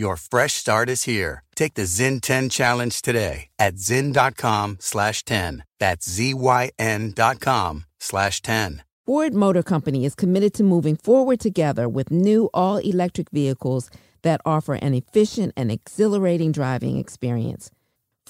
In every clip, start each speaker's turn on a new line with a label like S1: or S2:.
S1: Your fresh start is here. Take the Zyn 10 challenge today at zyn.com slash 10. That's Z-Y-N dot com slash 10.
S2: Ford Motor Company is committed to moving forward together with new all electric vehicles that offer an efficient and exhilarating driving experience.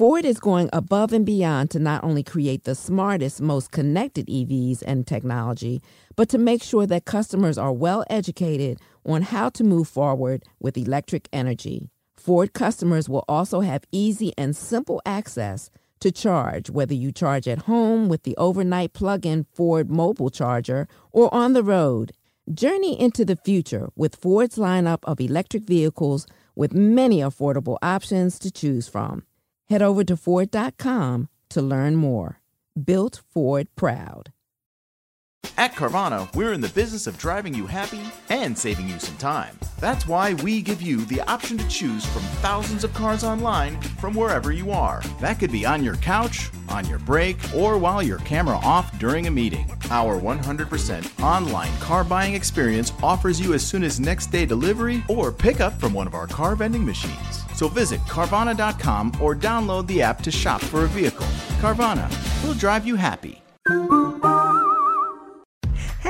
S2: Ford is going above and beyond to not only create the smartest, most connected EVs and technology, but to make sure that customers are well educated on how to move forward with electric energy. Ford customers will also have easy and simple access to charge, whether you charge at home with the overnight plug in Ford mobile charger or on the road. Journey into the future with Ford's lineup of electric vehicles with many affordable options to choose from. Head over to Ford.com to learn more. Built Ford Proud.
S3: At Carvana, we're in the business of driving you happy and saving you some time. That's why we give you the option to choose from thousands of cars online from wherever you are. That could be on your couch, on your break, or while your camera off during a meeting. Our 100% online car buying experience offers you as soon as next day delivery or pickup from one of our car vending machines. So visit Carvana.com or download the app to shop for a vehicle. Carvana, we'll drive you happy.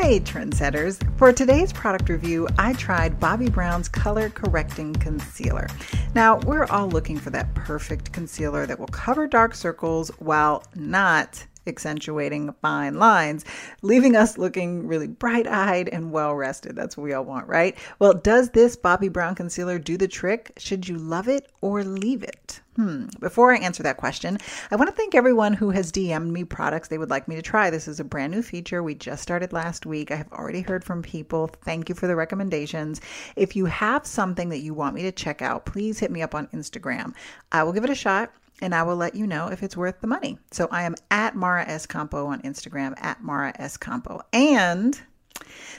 S4: Hey, trendsetters. For today's product review, I tried Bobbi Brown's Color Correcting Concealer. Now, we're all looking for that perfect concealer that will cover dark circles while not accentuating fine lines, leaving us looking really bright eyed and well rested. That's what we all want, right? Well, does this Bobbi Brown concealer do the trick? Should you love it or leave it? Hmm. Before I answer that question, I want to thank everyone who has DM'd me products they would like me to try. This is a brand new feature. We just started last week. I have already heard from people. Thank you for the recommendations. If you have something that you want me to check out, please hit me up on Instagram. I will give it a shot and I will let you know if it's worth the money. So I am at Mara S. On Instagram, at Mara S. And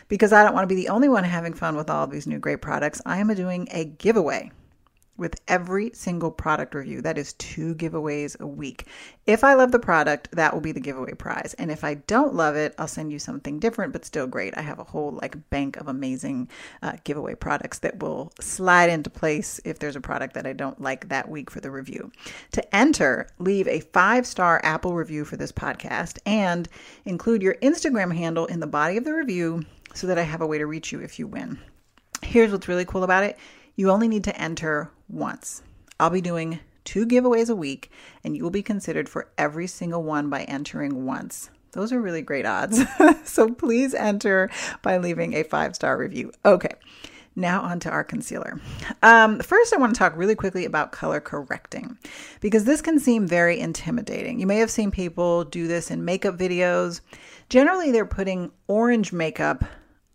S4: because I don't want to be the only one having fun with all these new great products, I am doing a giveaway with every single product review. That is two giveaways a week. If I love the product, that will be the giveaway prize. And if I don't love it, I'll send you something different, but still great. I have a whole like bank of amazing uh, giveaway products that will slide into place if there's a product that I don't like that week for the review. To enter, leave a five star Apple review for this podcast and include your Instagram handle in the body of the review so that I have a way to reach you if you win. Here's what's really cool about it you only need to enter once. I'll be doing two giveaways a week, and you will be considered for every single one by entering once. Those are really great odds. so please enter by leaving a five star review. Okay. Now, on to our concealer. Um, first, I want to talk really quickly about color correcting because this can seem very intimidating. You may have seen people do this in makeup videos. Generally, they're putting orange makeup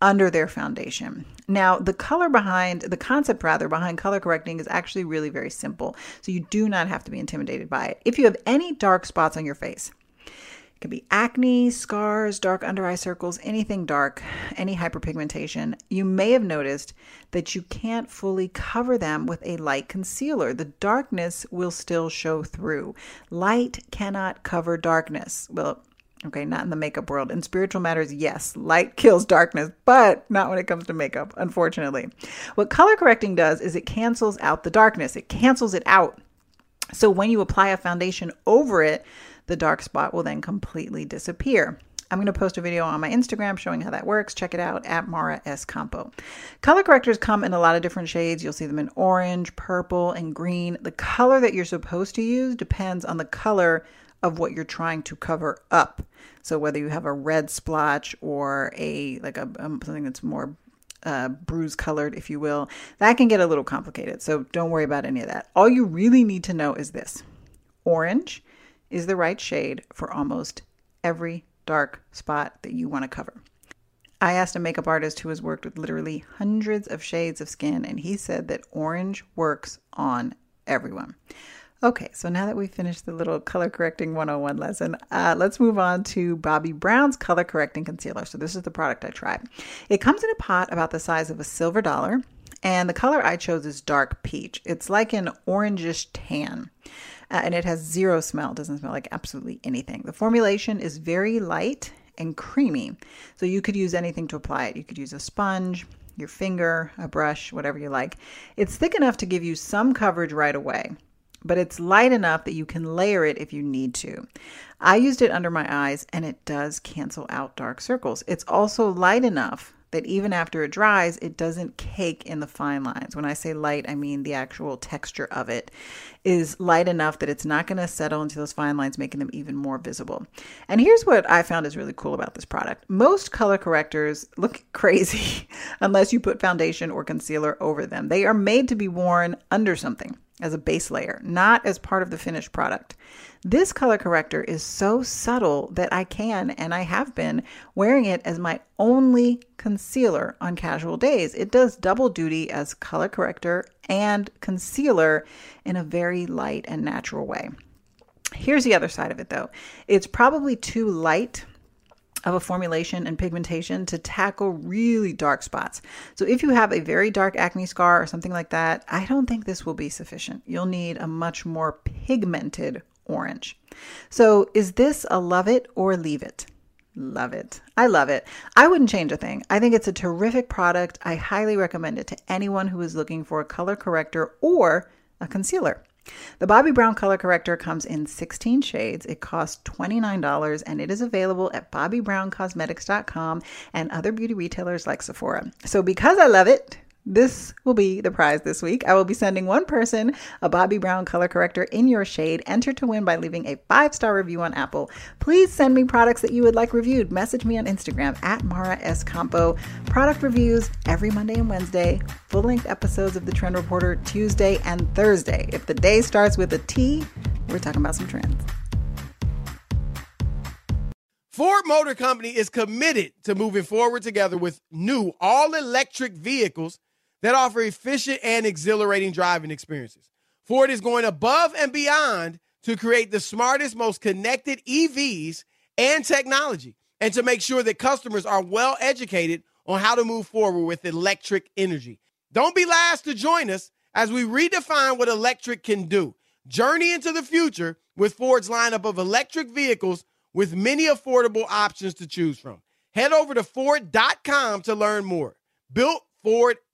S4: under their foundation. Now, the color behind, the concept rather, behind color correcting is actually really very simple. So you do not have to be intimidated by it. If you have any dark spots on your face, it could be acne, scars, dark under eye circles, anything dark, any hyperpigmentation. You may have noticed that you can't fully cover them with a light concealer. The darkness will still show through. Light cannot cover darkness. Well, Okay, not in the makeup world. In spiritual matters, yes, light kills darkness, but not when it comes to makeup, unfortunately. What color correcting does is it cancels out the darkness, it cancels it out. So when you apply a foundation over it, the dark spot will then completely disappear. I'm going to post a video on my Instagram showing how that works. Check it out at Mara Schiavocampo. Color correctors come in a lot of different shades. You'll see them in orange, purple, and green. The color that you're supposed to use depends on the color of what you're trying to cover up. So whether you have a red splotch or a like a um, something that's more uh, bruise colored, if you will, that can get a little complicated. So don't worry about any of that. All you really need to know is this: orange is the right shade for almost every dark spot that you want to cover. I asked a makeup artist who has worked with literally hundreds of shades of skin, and he said that orange works on everyone. Okay, so now that we finished the little color correcting 101 lesson, uh, let's move on to Bobbi Brown's color correcting concealer. So, this is the product I tried. It comes in a pot about the size of a silver dollar, and the color I chose is dark peach. It's like an orangish tan. Uh, and it has zero smell, it doesn't smell like absolutely anything. The formulation is very light and creamy. So you could use anything to apply it. You could use a sponge, your finger, a brush, whatever you like. It's thick enough to give you some coverage right away but it's light enough that you can layer it if you need to. I used it under my eyes and it does cancel out dark circles. It's also light enough that even after it dries, it doesn't cake in the fine lines. When I say light, I mean the actual texture of it is light enough that it's not going to settle into those fine lines, making them even more visible. And here's what I found is really cool about this product most color correctors look crazy unless you put foundation or concealer over them. They are made to be worn under something as a base layer, not as part of the finished product. This color corrector is so subtle that I can and I have been wearing it as my only concealer on casual days. It does double duty as color corrector and concealer in a very light and natural way. Here's the other side of it though. It's probably too light of a formulation and pigmentation to tackle really dark spots. So if you have a very dark acne scar or something like that, I don't think this will be sufficient. You'll need a much more pigmented orange. So is this a love it or leave it? Love it. I love it. I wouldn't change a thing. I think it's a terrific product. I highly recommend it to anyone who is looking for a color corrector or a concealer. The Bobbi Brown color corrector comes in 16 shades. It costs $29 and it is available at BobbiBrownCosmetics.com and other beauty retailers like Sephora. So because I love it, this will be the prize this week. I will be sending one person a Bobbi Brown color corrector in your shade. Enter to win by leaving a five star review on Apple. Please send me products that you would like reviewed. Message me on Instagram at Mara Schiavocampo. Product reviews every Monday and Wednesday. Full length episodes of The Trend Reporter Tuesday and Thursday. If the day starts with a T, we're talking about some trends.
S5: Ford Motor Company is committed to moving forward together with new all electric vehicles that offer efficient and exhilarating driving experiences. Ford is going above and beyond to create the smartest, most connected EVs and technology, and to make sure that customers are well educated on how to move forward with electric energy. Don't be last to join us as we redefine what electric can do. Journey into the future with Ford's lineup of electric vehicles with many affordable options to choose from. Head over to Ford.com to learn more. Built Ford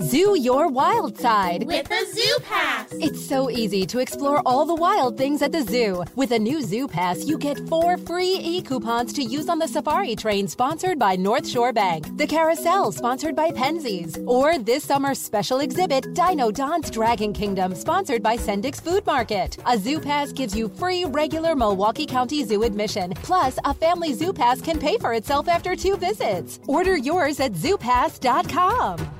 S6: Zoo your wild side
S7: with a Zoo Pass.
S6: It's so easy to explore all the wild things at the zoo. With a new Zoo Pass, you get four free e coupons to use on the safari train sponsored by North Shore Bank, the carousel sponsored by Penzeys, or this summer's special exhibit, Dino Don's Dragon Kingdom, sponsored by Sendik's Food Market. A Zoo Pass gives you free regular Milwaukee County Zoo admission, plus a family Zoo Pass can pay for itself after two visits. Order yours at zoopass.com.